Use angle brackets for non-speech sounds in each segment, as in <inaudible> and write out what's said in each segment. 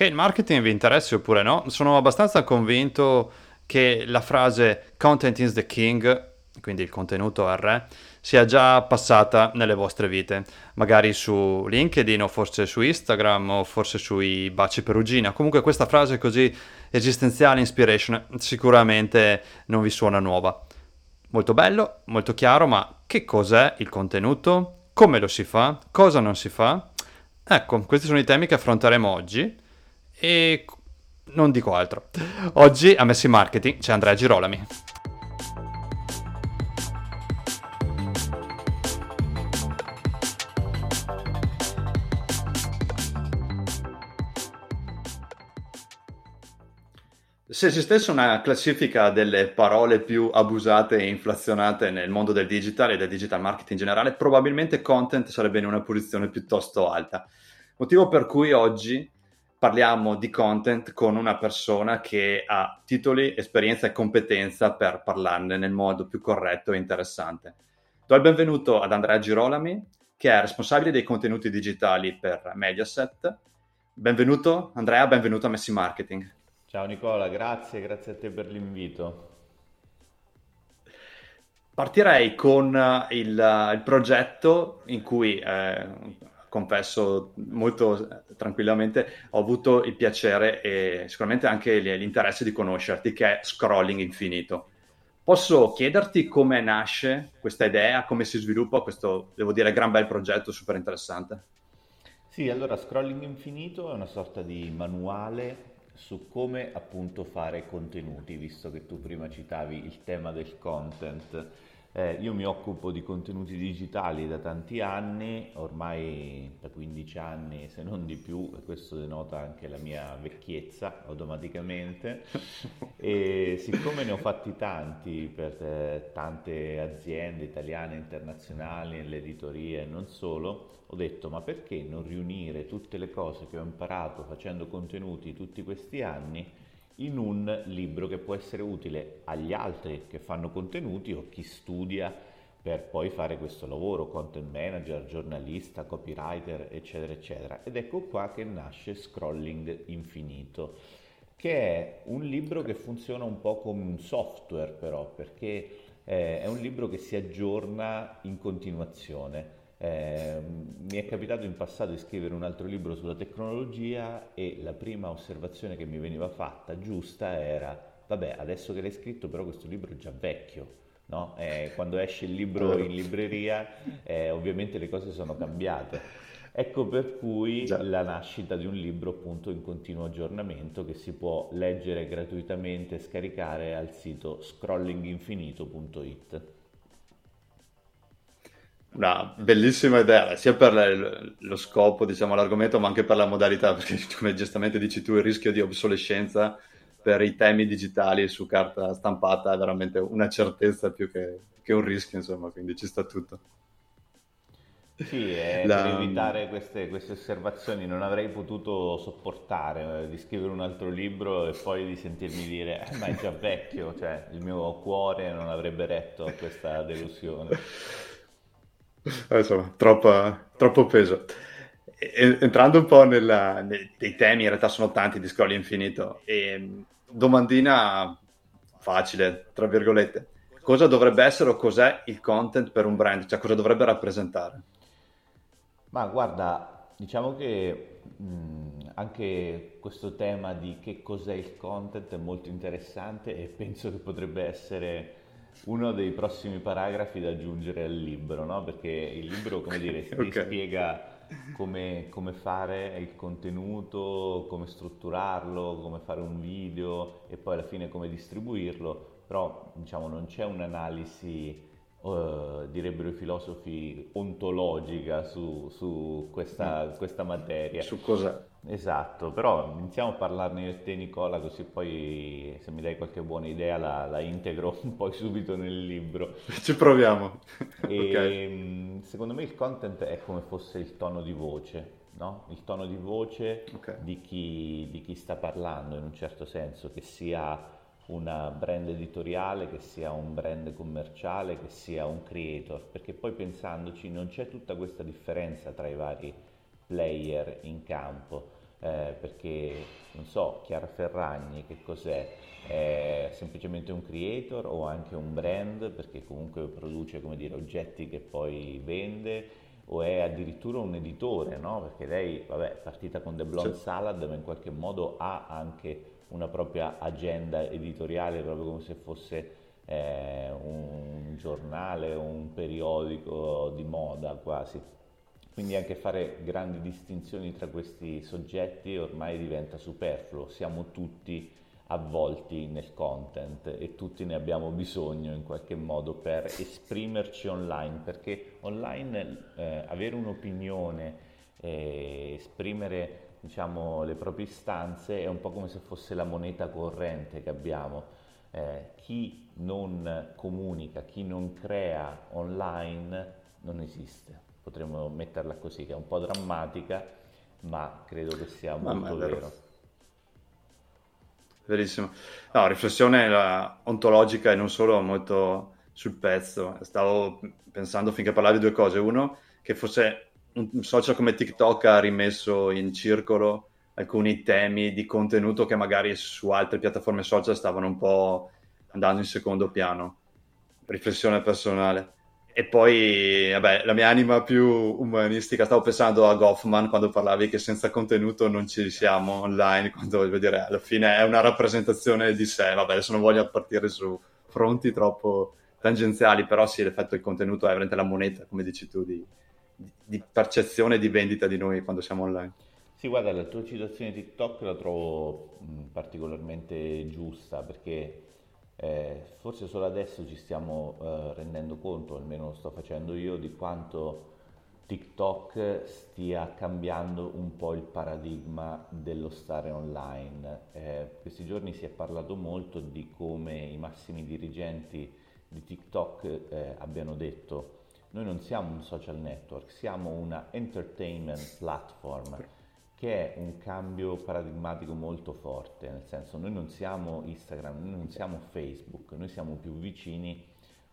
che il marketing vi interessi oppure no, sono abbastanza convinto che la frase content is the king, quindi il contenuto è il re, sia già passata nelle vostre vite, magari su LinkedIn o forse su Instagram o forse sui baci perugina. Comunque questa frase così esistenziale, inspiration, sicuramente non vi suona nuova. Molto bello, molto chiaro, ma che cos'è il contenuto? Come lo si fa? Cosa non si fa? Ecco, questi sono i temi che affronteremo oggi e non dico altro. Oggi a Messi Marketing c'è Andrea Girolami. Se esistesse una classifica delle parole più abusate e inflazionate nel mondo del digital e del digital marketing in generale, probabilmente content sarebbe in una posizione piuttosto alta. Motivo per cui oggi parliamo di content con una persona che ha titoli, esperienza e competenza per parlarne nel modo più corretto e interessante. Do il benvenuto ad Andrea Girolami, che è responsabile dei contenuti digitali per Mediaset. Benvenuto Andrea, benvenuto a Messi Marketing. Ciao Nicola, grazie, grazie a te per l'invito. Partirei con il, il, progetto in cui, eh, confesso molto tranquillamente, ho avuto il piacere e sicuramente anche l'interesse di conoscerti, che è Scrolling Infinito. Posso chiederti come nasce questa idea, come si sviluppa questo, devo dire, gran bel progetto super interessante? Sì, allora Scrolling Infinito è una sorta di manuale su come appunto fare contenuti, visto che tu prima citavi il tema del content. Eh, io mi occupo di contenuti digitali da tanti anni, ormai da 15 anni se non di più, e questo denota anche la mia vecchiezza automaticamente. <laughs> e siccome ne ho fatti tanti per eh, tante aziende italiane, internazionali, nell'editoria e non solo, ho detto ma perché non riunire tutte le cose che ho imparato facendo contenuti tutti questi anni in un libro che può essere utile agli altri che fanno contenuti o chi studia per poi fare questo lavoro, content manager, giornalista, copywriter, eccetera, eccetera. Ed ecco qua che nasce Scrolling Infinito, che è un libro che funziona un po' come un software però, perché eh, è un libro che si aggiorna in continuazione. Eh, mi è capitato in passato di scrivere un altro libro sulla tecnologia e la prima osservazione che mi veniva fatta giusta era, vabbè, adesso che l'hai scritto però questo libro è già vecchio. No? Eh, quando esce il libro in libreria eh, ovviamente le cose sono cambiate. Ecco per cui Già. la nascita di un libro appunto in continuo aggiornamento che si può leggere gratuitamente e scaricare al sito scrollinginfinito.it. Una bellissima idea, sia per lo scopo, diciamo, l'argomento, ma anche per la modalità, <laughs> perché come giustamente dici tu, il rischio di obsolescenza per i temi digitali su carta stampata è veramente una certezza più che, che un rischio, insomma, quindi ci sta tutto. Sì, eh, <laughs> la... per evitare queste, queste, osservazioni non avrei potuto sopportare eh, di scrivere un altro libro e poi di sentirmi dire eh, ma è già vecchio, cioè il mio cuore non avrebbe retto a questa delusione. <laughs> Insomma, troppo, troppo peso. Entrando un po' nella, nei, nei, temi, in realtà sono tanti di Scrolli Infinito, e domandina facile, tra virgolette. Cosa dovrebbe essere o cos'è il content per un brand? Cioè cosa dovrebbe rappresentare? Ma guarda, diciamo che mh, anche questo tema di che cos'è il content è molto interessante e penso che potrebbe essere uno dei prossimi paragrafi da aggiungere al libro, no? perché il libro, come <laughs> dire, okay. ti spiega come, come, fare il contenuto, come strutturarlo, come fare un video e poi alla fine come distribuirlo, però diciamo non c'è un'analisi, uh, direbbero i filosofi, ontologica su, su questa, mm. questa materia. Su cosa? Esatto, però iniziamo a parlarne io e te Nicola, così poi se mi dai qualche buona idea la, la integro <laughs> poi subito nel libro. Ci proviamo. E, okay. Secondo me il content è come fosse il tono di voce, no? il tono di voce okay. di, chi, di chi sta parlando in un certo senso, che sia una brand editoriale, che sia un brand commerciale, che sia un creator, perché poi pensandoci non c'è tutta questa differenza tra i vari player in campo. eh, perché non so, Chiara Ferragni che cos'è? È semplicemente un creator o anche un brand perché comunque produce come dire, oggetti che poi vende o è addirittura un editore, no? Perché lei, vabbè, è partita con The Blonde sì. Salad, ma in qualche modo ha anche una propria agenda editoriale, proprio come se fosse eh, un giornale o un periodico di moda quasi. Quindi anche fare grandi distinzioni tra questi soggetti ormai diventa superfluo, siamo tutti avvolti nel content e tutti ne abbiamo bisogno in qualche modo per esprimerci online, perché online eh, avere un'opinione, eh, esprimere diciamo, le proprie istanze è un po' come se fosse la moneta corrente che abbiamo. Eh, chi non comunica, chi non crea online non esiste. Potremmo metterla così, che è un po' drammatica, ma credo che sia molto vero verissimo. No, riflessione ontologica e non solo molto sul pezzo. Stavo pensando finché parlavi di due cose. Uno, che forse un social come TikTok ha rimesso in circolo alcuni temi di contenuto che magari su altre piattaforme social stavano un po' andando in secondo piano. Riflessione personale. E poi, vabbè, la mia anima più umanistica, stavo pensando a Goffman quando parlavi che senza contenuto non ci siamo online, quando voglio dire, alla fine è una rappresentazione di sé, vabbè, adesso non voglio partire su fronti troppo tangenziali, però sì, l'effetto del contenuto è veramente la moneta, come dici tu, di, di percezione e di vendita di noi quando siamo online. Sì, guarda, la tua citazione TikTok la trovo particolarmente giusta perché eh, forse solo adesso ci stiamo eh, rendendo conto, almeno lo sto facendo io, di quanto TikTok stia cambiando un po' il paradigma dello stare online. Eh, questi giorni si è parlato molto di come i massimi dirigenti di TikTok eh, abbiano detto noi non siamo un social network, siamo una entertainment platform che è un cambio paradigmatico molto forte, nel senso noi non siamo Instagram, noi non siamo Facebook, noi siamo più vicini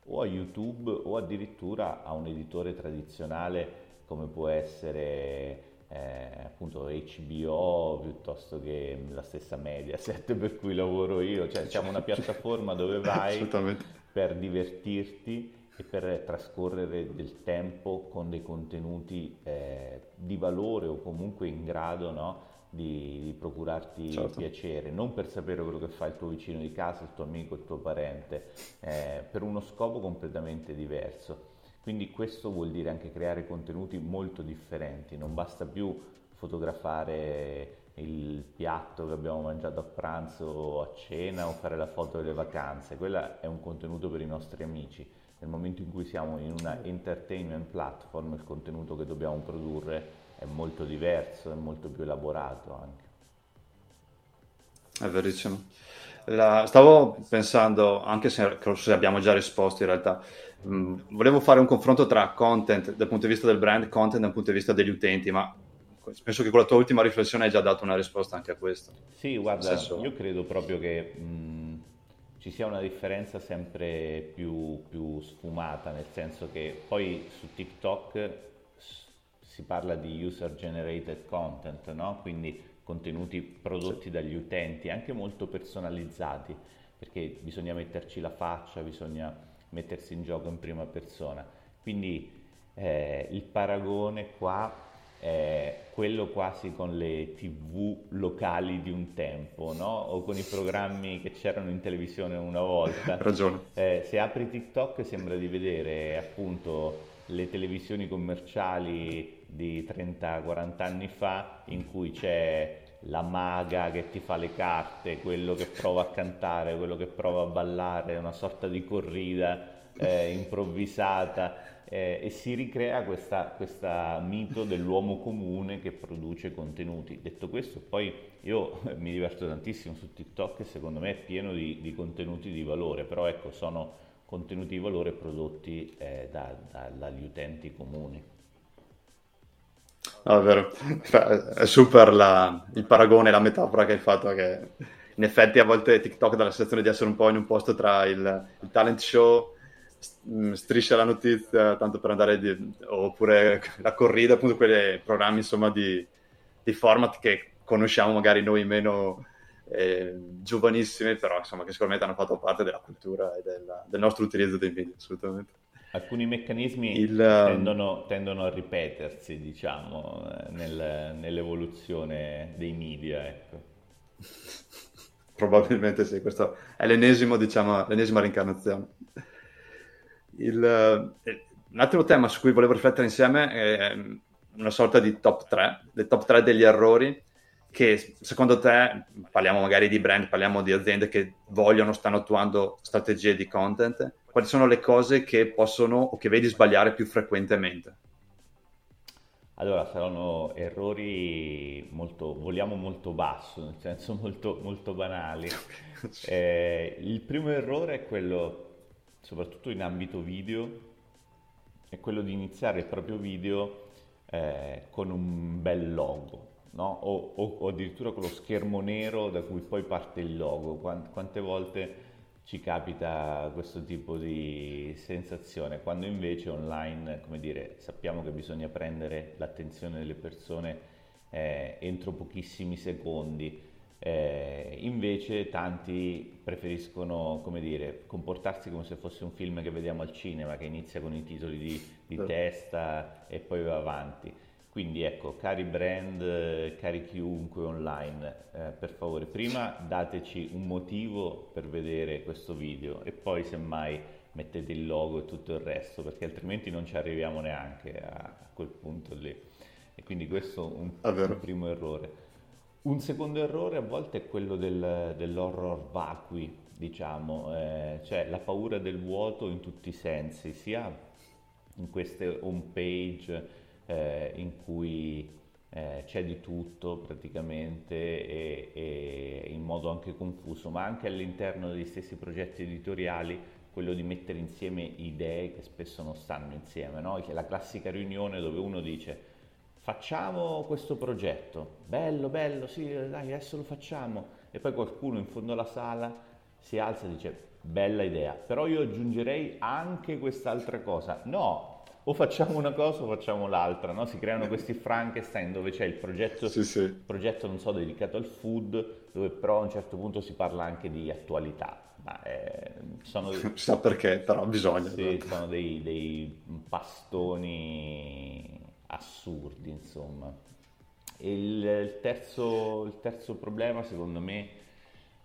o a YouTube o addirittura a un editore tradizionale come può essere eh, appunto HBO piuttosto che la stessa Mediaset per cui lavoro io, cioè siamo una piattaforma dove vai <laughs> per divertirti e per trascorrere del tempo con dei contenuti eh, di valore o comunque in grado no, di, di, procurarti certo. piacere, non per sapere quello che fa il tuo vicino di casa, il tuo amico, il tuo parente, eh, per uno scopo completamente diverso. Quindi questo vuol dire anche creare contenuti molto differenti, non basta più fotografare il piatto che abbiamo mangiato a pranzo o a cena o fare la foto delle vacanze, quello è un contenuto per i nostri amici nel momento in cui siamo in una entertainment platform il contenuto che dobbiamo produrre è molto diverso, è molto più elaborato anche. È verissimo. La, stavo pensando, anche se, se, abbiamo già risposto in realtà, mh, mm, volevo fare un confronto tra content dal punto di vista del brand, content dal punto di vista degli utenti, ma penso che con la tua ultima riflessione hai già dato una risposta anche a questo. Sì, guarda, senso... io credo proprio che mh, mm, ci sia una differenza sempre più, più, sfumata, nel senso che poi su TikTok si parla di user generated content, no? quindi contenuti prodotti dagli utenti, anche molto personalizzati, perché bisogna metterci la faccia, bisogna mettersi in gioco in prima persona. Quindi eh, il paragone qua eh, quello quasi con le tv locali di un tempo, no? o con i programmi che c'erano in televisione una volta. <laughs> Ragione. Eh, se apri TikTok sembra di vedere appunto le televisioni commerciali di 30-40 anni fa in cui c'è la maga che ti fa le carte, quello che prova a cantare, quello che prova a ballare, una sorta di corrida eh, improvvisata eh, e si ricrea questo mito dell'uomo comune che produce contenuti. Detto questo, poi io <laughs> mi diverto tantissimo su TikTok e secondo me è pieno di, di contenuti di valore, però ecco, sono contenuti di valore prodotti eh, da, da, dagli utenti comuni. No, è è super la, il paragone, la metafora che hai fatto, che in effetti a volte TikTok dà la sensazione di essere un po' in un posto tra il, il talent show striscia la notizia tanto per andare di, oppure la corrida appunto quei programmi insomma di, di, format che conosciamo magari noi meno eh, giovanissimi, però insomma che sicuramente hanno fatto parte della cultura e del, del nostro utilizzo dei media, assolutamente. Alcuni meccanismi Il, tendono, tendono, a ripetersi, diciamo, eh, nel, nell'evoluzione dei media, ecco. <laughs> Probabilmente sì, questo è l'ennesimo, diciamo, l'ennesima reincarnazione. Il, eh, un altro tema su cui volevo riflettere insieme è una sorta di top 3, le top 3 degli errori che secondo te, parliamo magari di brand, parliamo di aziende che vogliono, stanno attuando strategie di content, quali sono le cose che possono o che vedi sbagliare più frequentemente? Allora, saranno errori molto, vogliamo molto basso, nel senso molto, molto banali. Eh, il primo errore è quello, soprattutto in ambito video, è quello di iniziare il proprio video eh, con un bel logo no? o, o, o, addirittura con lo schermo nero da cui poi parte il logo. Quante, quante volte ci capita questo tipo di sensazione, quando invece online, come dire, sappiamo che bisogna prendere l'attenzione delle persone eh, entro pochissimi secondi, eh, invece tanti preferiscono, come dire, comportarsi come se fosse un film che vediamo al cinema, che inizia con i titoli di, di testa e poi va avanti. Quindi ecco, cari brand, cari chiunque online, eh, per favore, prima dateci un motivo per vedere questo video e poi semmai mettete il logo e tutto il resto, perché altrimenti non ci arriviamo neanche a, a quel punto lì. E quindi questo è un, un, primo errore. Un secondo errore a volte è quello del, dell'horror vacui, diciamo, eh, cioè la paura del vuoto in tutti i sensi, sia in queste home page eh, in cui eh, c'è di tutto praticamente e, e, in modo anche confuso, ma anche all'interno degli stessi progetti editoriali quello di mettere insieme idee che spesso non stanno insieme, no? la classica riunione dove uno dice facciamo questo progetto, bello, bello, sì, dai, adesso lo facciamo, e poi qualcuno in fondo alla sala si alza e dice bella idea, però io aggiungerei anche quest'altra cosa, no, o facciamo una cosa o facciamo l'altra, no? Si creano questi Frankenstein dove c'è il progetto, sì, sì. progetto, non so, dedicato al food, dove però a un certo punto si parla anche di attualità. Ma eh, sono... <laughs> Sa perché, però bisogna. Sì, esatto. sono dei, dei pastoni assurdi, insomma. Il, il, terzo, il terzo problema, secondo me,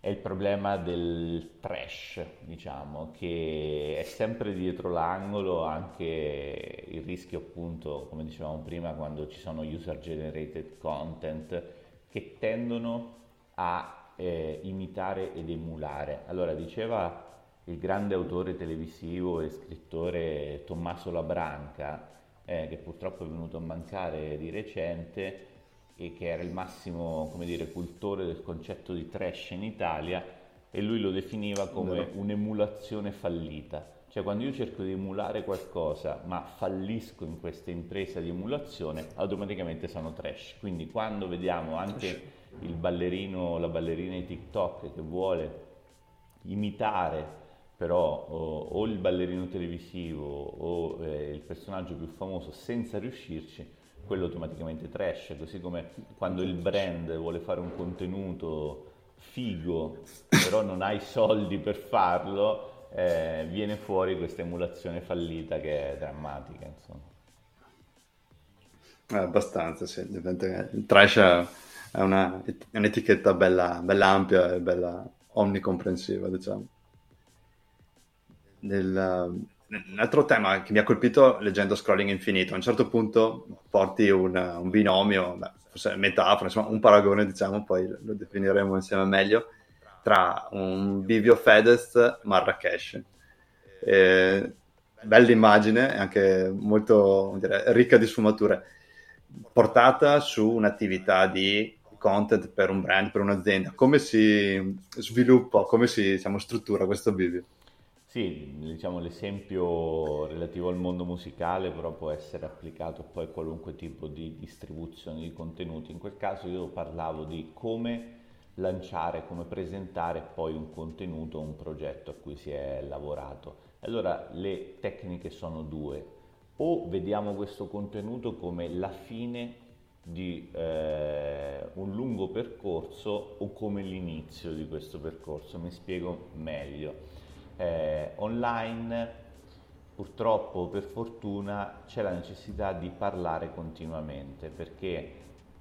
è il problema del trash, diciamo, che è sempre dietro l'angolo, anche il rischio appunto, come dicevamo prima, quando ci sono user generated content che tendono a eh, imitare ed emulare. Allora diceva il grande autore televisivo e scrittore Tommaso Labranca, eh, che purtroppo è venuto a mancare di recente, e che era il massimo come dire, cultore del concetto di trash in Italia e lui lo definiva come un'emulazione fallita. Cioè quando io cerco di emulare qualcosa ma fallisco in questa impresa di emulazione, automaticamente sono trash. Quindi quando vediamo anche il ballerino, la ballerina di TikTok che vuole imitare però o, o il ballerino televisivo o eh, il personaggio più famoso senza riuscirci, quello automaticamente trash, così come quando il brand vuole fare un contenuto figo, però non hai soldi per farlo, eh, viene fuori questa emulazione fallita che è drammatica, insomma. Eh, abbastanza, sì. Il trash è, una, è un'etichetta bella, bella, ampia e bella omnicomprensiva, diciamo. Nel, un altro tema che mi ha colpito leggendo Scrolling Infinito, a un certo punto porti un, un binomio, forse metafora, insomma un paragone diciamo, poi lo definiremo insieme meglio, tra un Bivio Fedez Marrakesh. Eh, bella immagine, anche molto dire, ricca di sfumature, portata su un'attività di content per un brand, per un'azienda. Come si sviluppa, come si diciamo, struttura questo bivio? Sì, diciamo l'esempio relativo al mondo musicale però può essere applicato poi a qualunque tipo di distribuzione di contenuti. In quel caso io parlavo di come lanciare, come presentare poi un contenuto, un progetto a cui si è lavorato. Allora le tecniche sono due. O vediamo questo contenuto come la fine di eh, un lungo percorso o come l'inizio di questo percorso. Mi spiego meglio. Eh, online purtroppo per fortuna c'è la necessità di parlare continuamente perché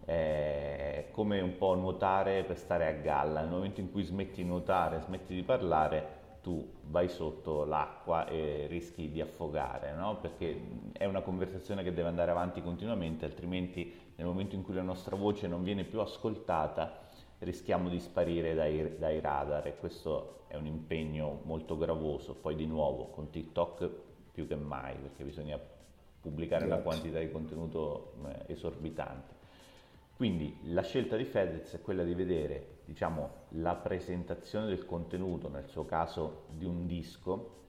è come un po' nuotare per stare a galla, nel momento in cui smetti di nuotare, smetti di parlare, tu vai sotto l'acqua e rischi di affogare, no? perché è una conversazione che deve andare avanti continuamente, altrimenti nel momento in cui la nostra voce non viene più ascoltata rischiamo di sparire dai, dai radar e questo è un impegno molto gravoso. Poi di nuovo con TikTok più che mai perché bisogna pubblicare una quantità di contenuto eh, esorbitante. Quindi la scelta di Fedez è quella di vedere diciamo, la presentazione del contenuto, nel suo caso di un disco,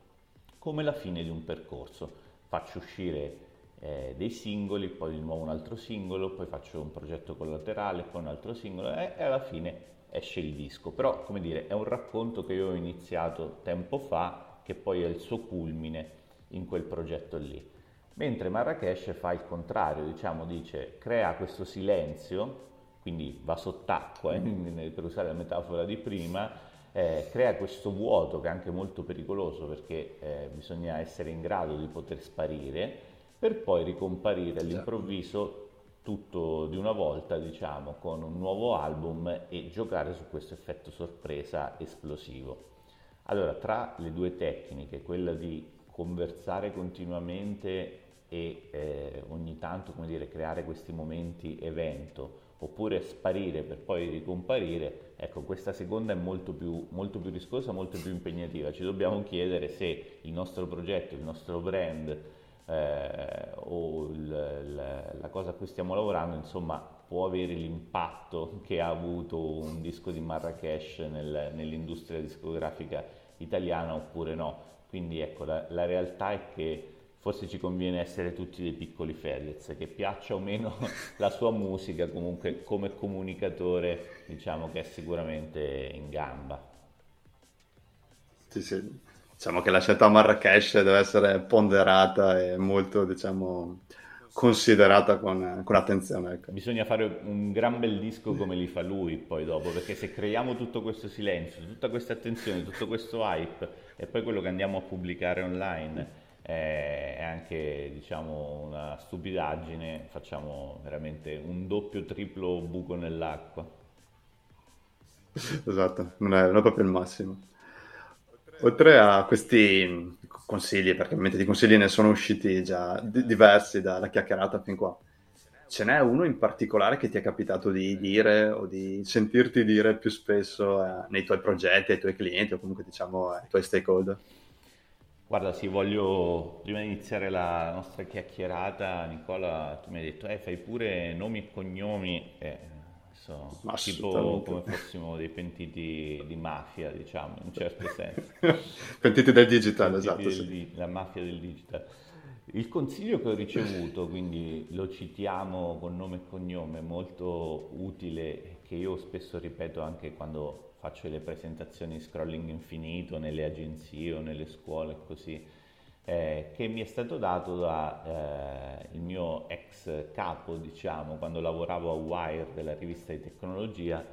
come la fine di un percorso. Faccio uscire eh, dei singoli, poi di nuovo un altro singolo, poi faccio un progetto collaterale, poi un altro singolo e, e alla fine esce il disco. Però, come dire, è un racconto che io ho iniziato tempo fa, che poi è il suo culmine in quel progetto lì. Mentre Marrakesh fa il contrario, diciamo, dice, crea questo silenzio, quindi va sott'acqua, eh, <laughs> per usare la metafora di prima, eh, crea questo vuoto che è anche molto pericoloso perché eh, bisogna essere in grado di poter sparire per poi ricomparire certo. all'improvviso tutto di una volta, diciamo, con un nuovo album e giocare su questo effetto sorpresa esplosivo. Allora, tra le due tecniche, quella di conversare continuamente e eh, ogni tanto come dire, creare questi momenti evento oppure sparire per poi ricomparire, ecco questa seconda è molto più, molto più rischiosa, molto più impegnativa. Ci dobbiamo chiedere se il nostro progetto, il nostro brand eh, o il, la, la cosa a cui stiamo lavorando insomma può avere l'impatto che ha avuto un disco di Marrakesh nel, nell'industria discografica italiana oppure no. Quindi ecco, la, la, realtà è che forse ci conviene essere tutti dei piccoli Fedez, che piaccia o meno <laughs> la sua musica, comunque come comunicatore diciamo che è sicuramente in gamba. Sì, sì. Diciamo che la scelta a Marrakesh deve essere ponderata e molto, diciamo, considerata con, con attenzione. Ecco. Bisogna fare un gran bel disco come li fa lui poi dopo, perché se creiamo tutto questo silenzio, tutta questa attenzione, tutto questo hype e poi quello che andiamo a pubblicare online è anche diciamo una stupidaggine, facciamo veramente un doppio triplo buco nell'acqua. Esatto, non è, non è proprio il massimo. Oltre a questi consigli, perché ovviamente di consigli ne sono usciti già d- diversi dalla chiacchierata fin qua, ce n'è uno in particolare che ti è capitato di dire o di sentirti dire più spesso eh, nei tuoi progetti, ai tuoi clienti o comunque diciamo ai tuoi stakeholder? Guarda, sì, voglio prima di iniziare la nostra chiacchierata, Nicola, tu mi hai detto, eh, fai pure nomi e cognomi, eh, so, tipo come fossimo dei pentiti di mafia, diciamo, in un certo senso. <laughs> pentiti del digital, pentiti esatto. Del, sì. La mafia del digital. Il consiglio che ho ricevuto, quindi lo citiamo con nome e cognome, molto utile, che io spesso ripeto anche quando faccio le presentazioni scrolling infinito nelle agenzie o nelle scuole così, eh, che mi è stato dato dal eh, mio ex capo, diciamo, quando lavoravo a Wired, la rivista di tecnologia,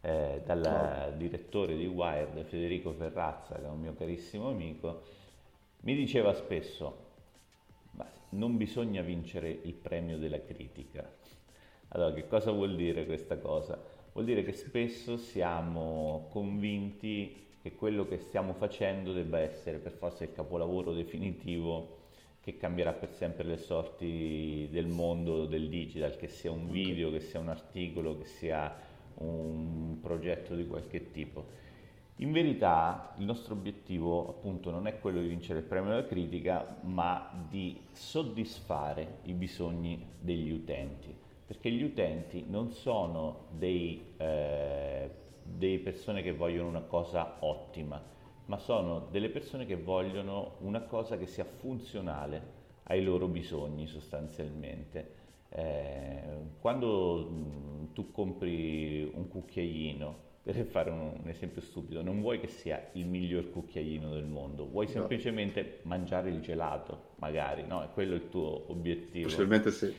eh, dal oh. direttore di Wired, Federico Ferrazza, che è un mio carissimo amico, mi diceva spesso non bisogna vincere il premio della critica. Allora, che cosa vuol dire questa cosa? Vuol dire che spesso siamo convinti che quello che stiamo facendo debba essere per forza il capolavoro definitivo che cambierà per sempre le sorti del mondo del digital, che sia un video, che sia un articolo, che sia un progetto di qualche tipo. In verità il nostro obiettivo appunto non è quello di vincere il premio della critica, ma di soddisfare i bisogni degli utenti, perché gli utenti non sono dei, eh, delle persone che vogliono una cosa ottima, ma sono delle persone che vogliono una cosa che sia funzionale ai loro bisogni sostanzialmente. Eh, quando mh, tu compri un cucchiaino, <laughs> per fare un, un, esempio stupido, non vuoi che sia il miglior cucchiaino del mondo, vuoi semplicemente no. mangiare il gelato, magari, no? È quello il tuo obiettivo. Possibilmente sì.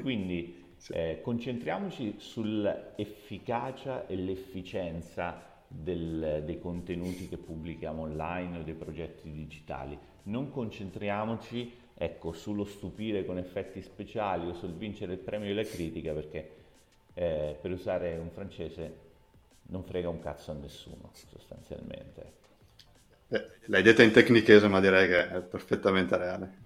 Quindi <laughs> sì. Eh, concentriamoci sull'efficacia e l'efficienza del, dei contenuti che pubblichiamo online o dei progetti digitali. Non concentriamoci ecco, sullo stupire con effetti speciali o sul vincere il premio della critica perché eh, per usare un francese non frega un cazzo a nessuno sostanzialmente. Eh, l'hai detto in tecnichese ma direi che è perfettamente reale.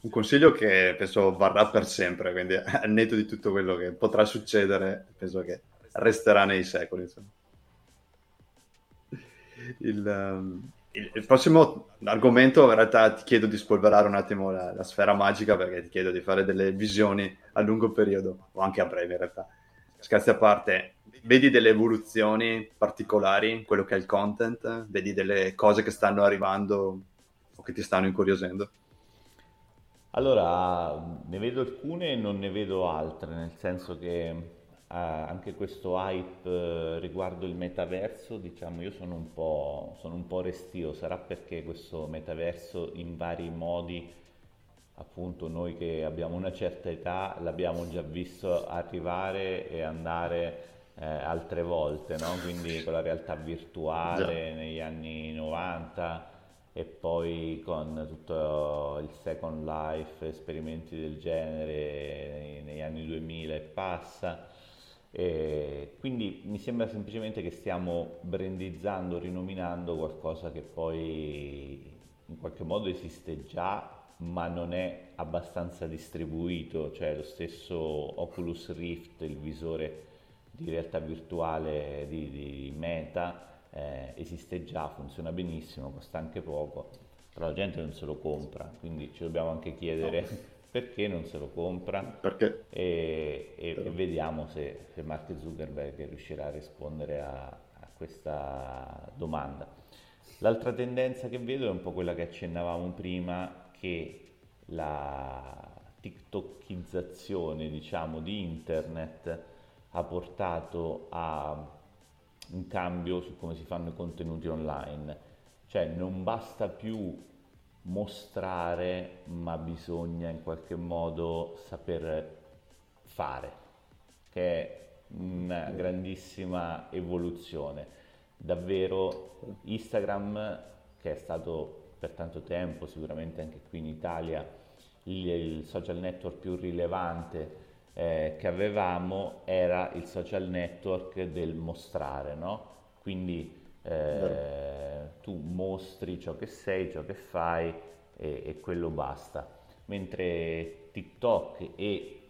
Un consiglio che penso varrà per sempre, quindi <laughs> al netto di tutto quello che potrà succedere, penso che resterà nei secoli. Insomma. Il, um, il, il, prossimo argomento, in realtà ti chiedo di spolverare un attimo la, la, sfera magica perché ti chiedo di fare delle visioni a lungo periodo, o anche a breve in realtà. Scherzi a parte, vedi delle evoluzioni particolari in quello che è il content? Vedi delle cose che stanno arrivando o che ti stanno incuriosendo? Allora, ne vedo alcune e non ne vedo altre, nel senso che anche questo hype eh, riguardo il metaverso, diciamo, io sono un, po', sono un po' restio, sarà perché questo metaverso in vari modi, appunto noi che abbiamo una certa età, l'abbiamo già visto arrivare e andare eh, altre volte, no? quindi con la realtà virtuale negli anni 90 e poi con tutto il Second Life, esperimenti del genere negli anni 2000 e passa. E quindi mi sembra semplicemente che stiamo brandizzando, rinominando qualcosa che poi in qualche modo esiste già ma non è abbastanza distribuito, cioè lo stesso Oculus Rift, il visore di realtà virtuale di, di Meta, eh, esiste già, funziona benissimo, costa anche poco, però la gente non se lo compra, quindi ci dobbiamo anche chiedere no <laughs> perché non se lo compra? E, e, e vediamo se, se, Mark Zuckerberg riuscirà a rispondere a, a, questa domanda. L'altra tendenza che vedo è un po' quella che accennavamo prima, che la tiktokizzazione diciamo, di internet ha portato a un cambio su come si fanno i contenuti online. Cioè non basta più mostrare, ma bisogna in qualche modo saper fare, che è una grandissima evoluzione. Davvero Instagram, che è stato per tanto tempo, sicuramente anche qui in Italia, il, il social network più rilevante eh, che avevamo era il social network del mostrare, no? Quindi eh, tu mostri ciò che sei, ciò che fai e, e quello basta. Mentre TikTok e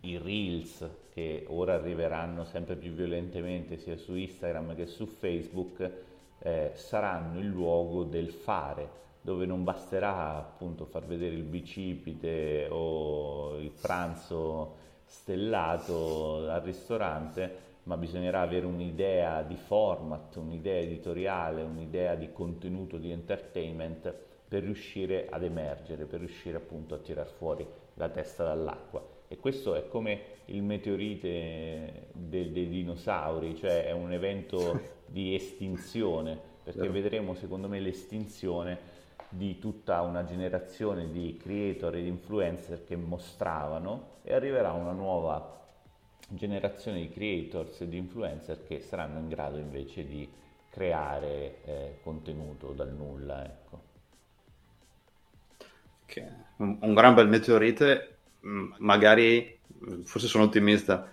i Reels che ora arriveranno sempre più violentemente sia su Instagram che su Facebook eh, saranno il luogo del fare dove non basterà appunto far vedere il bicipite o il pranzo stellato al ristorante ma bisognerà avere un'idea di format, un'idea editoriale, un'idea di contenuto di entertainment per riuscire ad emergere, per riuscire appunto a tirar fuori la testa dall'acqua. E questo è come il meteorite dei, dei dinosauri, cioè è un evento di estinzione, perché vedremo secondo me l'estinzione di tutta una generazione di creator e di influencer che mostravano e arriverà una nuova generazione di creators e di influencer che saranno in grado invece di creare eh, contenuto dal nulla. Ecco. Okay. Un, un, gran bel meteorite, magari, forse sono ottimista,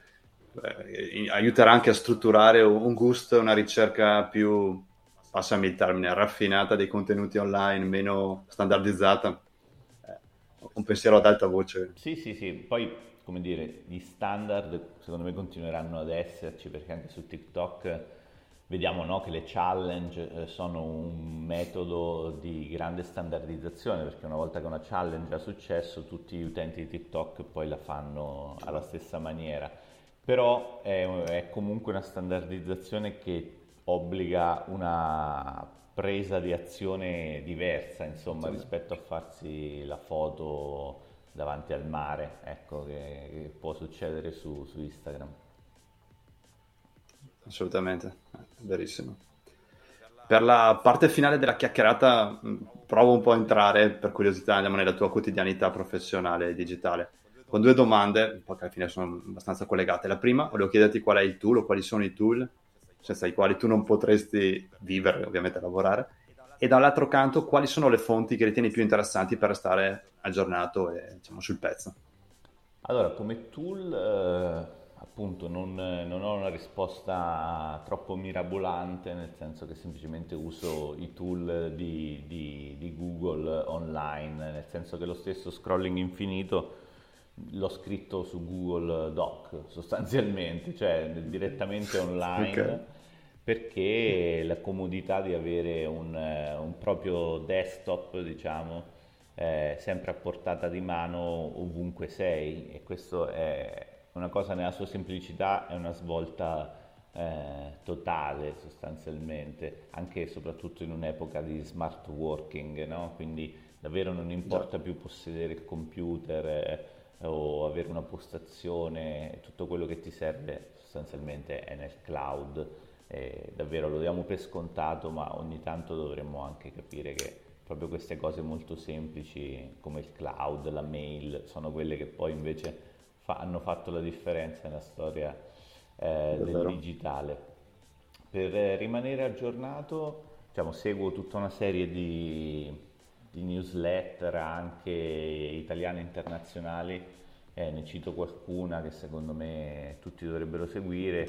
eh, aiuterà anche a strutturare un gusto, una ricerca più, passami il termine, raffinata dei contenuti online, meno standardizzata. Eh, un pensiero ad alta voce. Sì, sì, sì, poi come dire, gli standard secondo me continueranno ad esserci perché anche su TikTok vediamo no, che le challenge eh, sono un metodo di grande standardizzazione perché una volta che una challenge ha successo tutti gli utenti di TikTok poi la fanno alla stessa maniera. Però è, è comunque una standardizzazione che obbliga una presa di azione diversa, insomma, sì. rispetto a farsi la foto davanti al mare, ecco, che, che può succedere su, su, Instagram. Assolutamente, verissimo. Per la parte finale della chiacchierata provo un po' a entrare, per curiosità, andiamo nella tua quotidianità professionale e digitale. con due domande, che alla fine sono abbastanza collegate. La prima, volevo chiederti qual è il tool o quali sono i tool senza i quali tu non potresti vivere, ovviamente lavorare, e dall'altro canto quali sono le fonti che ritieni più interessanti per restare aggiornato e diciamo, sul pezzo. Allora, come tool, eh, appunto, non, non, ho una risposta troppo mirabolante, nel senso che semplicemente uso i tool di, di, di Google online, nel senso che lo stesso scrolling infinito l'ho scritto su Google Doc sostanzialmente, cioè direttamente online. Okay. Perché la comodità di avere un, un proprio desktop, diciamo, eh, sempre a portata di mano ovunque sei e questo è una cosa nella sua semplicità, è una svolta eh, totale sostanzialmente, anche e soprattutto in un'epoca di smart working, no? quindi davvero non importa più possedere il computer. Eh, o avere una postazione, tutto quello che ti serve sostanzialmente è nel cloud. E davvero lo diamo per scontato, ma ogni tanto dovremmo anche capire che proprio queste cose molto semplici come il cloud, la mail, sono quelle che poi invece fa, hanno fatto la differenza nella storia eh, del digitale. Per rimanere aggiornato, diciamo, seguo tutta una serie di di newsletter anche italiane e internazionali, eh, ne cito qualcuna che secondo me tutti dovrebbero seguire,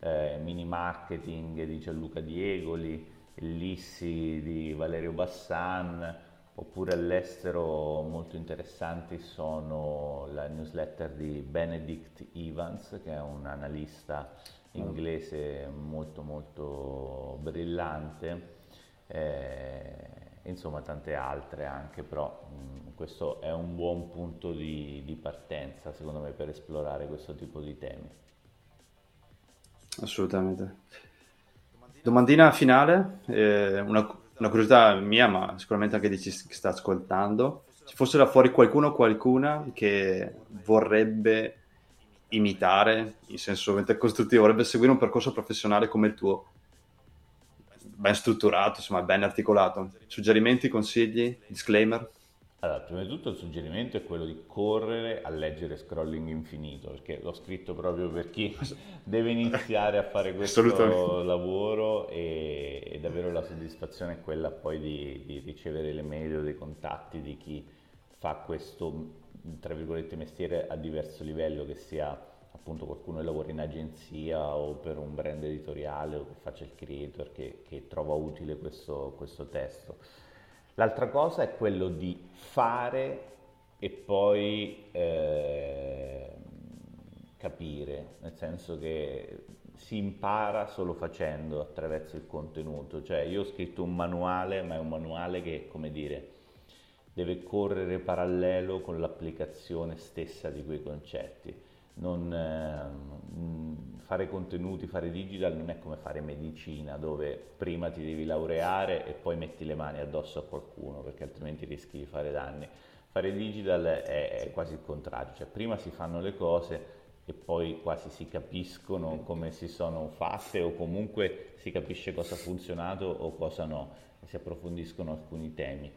eh, Mini Marketing di Gianluca Diegoli, Lissi di Valerio Bassan, oppure all'estero molto interessanti sono la newsletter di Benedict Evans, che è un analista inglese molto molto brillante. Eh, insomma tante altre anche, però mh, mm, questo è un buon punto di, di, partenza secondo me per esplorare questo tipo di temi. Assolutamente. Domandina finale, eh, una, una, curiosità mia, ma sicuramente anche di chi sta ascoltando. Se fosse da fuori qualcuno o qualcuna che vorrebbe imitare, in senso costruttivo, vorrebbe seguire un percorso professionale come il tuo, ben strutturato, insomma, ben articolato. Suggerimenti, consigli, disclaimer? Allora, prima di tutto il suggerimento è quello di correre a leggere scrolling infinito, perché l'ho scritto proprio per chi <laughs> deve iniziare a fare questo lavoro e, e, davvero la soddisfazione è quella poi di, di ricevere le mail o dei contatti di chi fa questo, tra virgolette, mestiere a diverso livello, che sia appunto qualcuno che lavora in agenzia o per un brand editoriale o che faccia il creator che, che trova utile questo, questo testo. L'altra cosa è quello di fare e poi eh, capire, nel senso che si impara solo facendo attraverso il contenuto, cioè io ho scritto un manuale, ma è un manuale che, come dire, deve correre parallelo con l'applicazione stessa di quei concetti non, eh, fare contenuti, fare digital non è come fare medicina dove prima ti devi laureare e poi metti le mani addosso a qualcuno perché altrimenti rischi di fare danni. Fare digital è, è quasi il contrario, cioè prima si fanno le cose e poi quasi si capiscono come si sono fatte o comunque si capisce cosa ha funzionato o cosa no e si approfondiscono alcuni temi.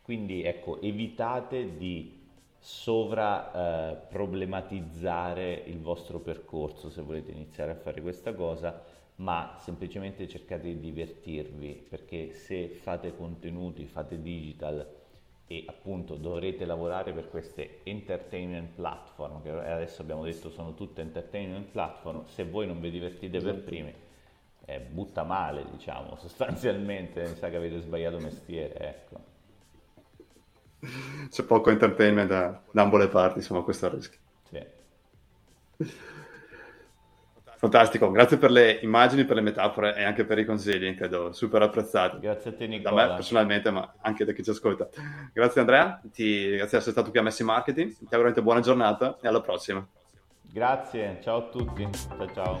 Quindi ecco, evitate di sovra eh, problematizzare il vostro percorso se volete iniziare a fare questa cosa, ma semplicemente cercate di divertirvi perché se fate contenuti, fate digital e appunto dovrete lavorare per queste entertainment platform che adesso abbiamo detto sono tutte entertainment platform, se voi non vi divertite per esatto. primi eh, butta male diciamo <laughs> sostanzialmente, mi sa che avete sbagliato mestiere, ecco <laughs> c'è poco entertainment da, da ambo le parti, insomma, questo è il rischio. Sì. Fantastico, grazie per le immagini, per le metafore e anche per i consigli, credo super apprezzati. Grazie a te Nicola. Da me personalmente, ma anche da chi ci ascolta. Grazie Andrea, ti, grazie di essere stato qui a Messi Marketing, ti auguro buona giornata e alla prossima. Grazie, ciao a tutti, ciao ciao.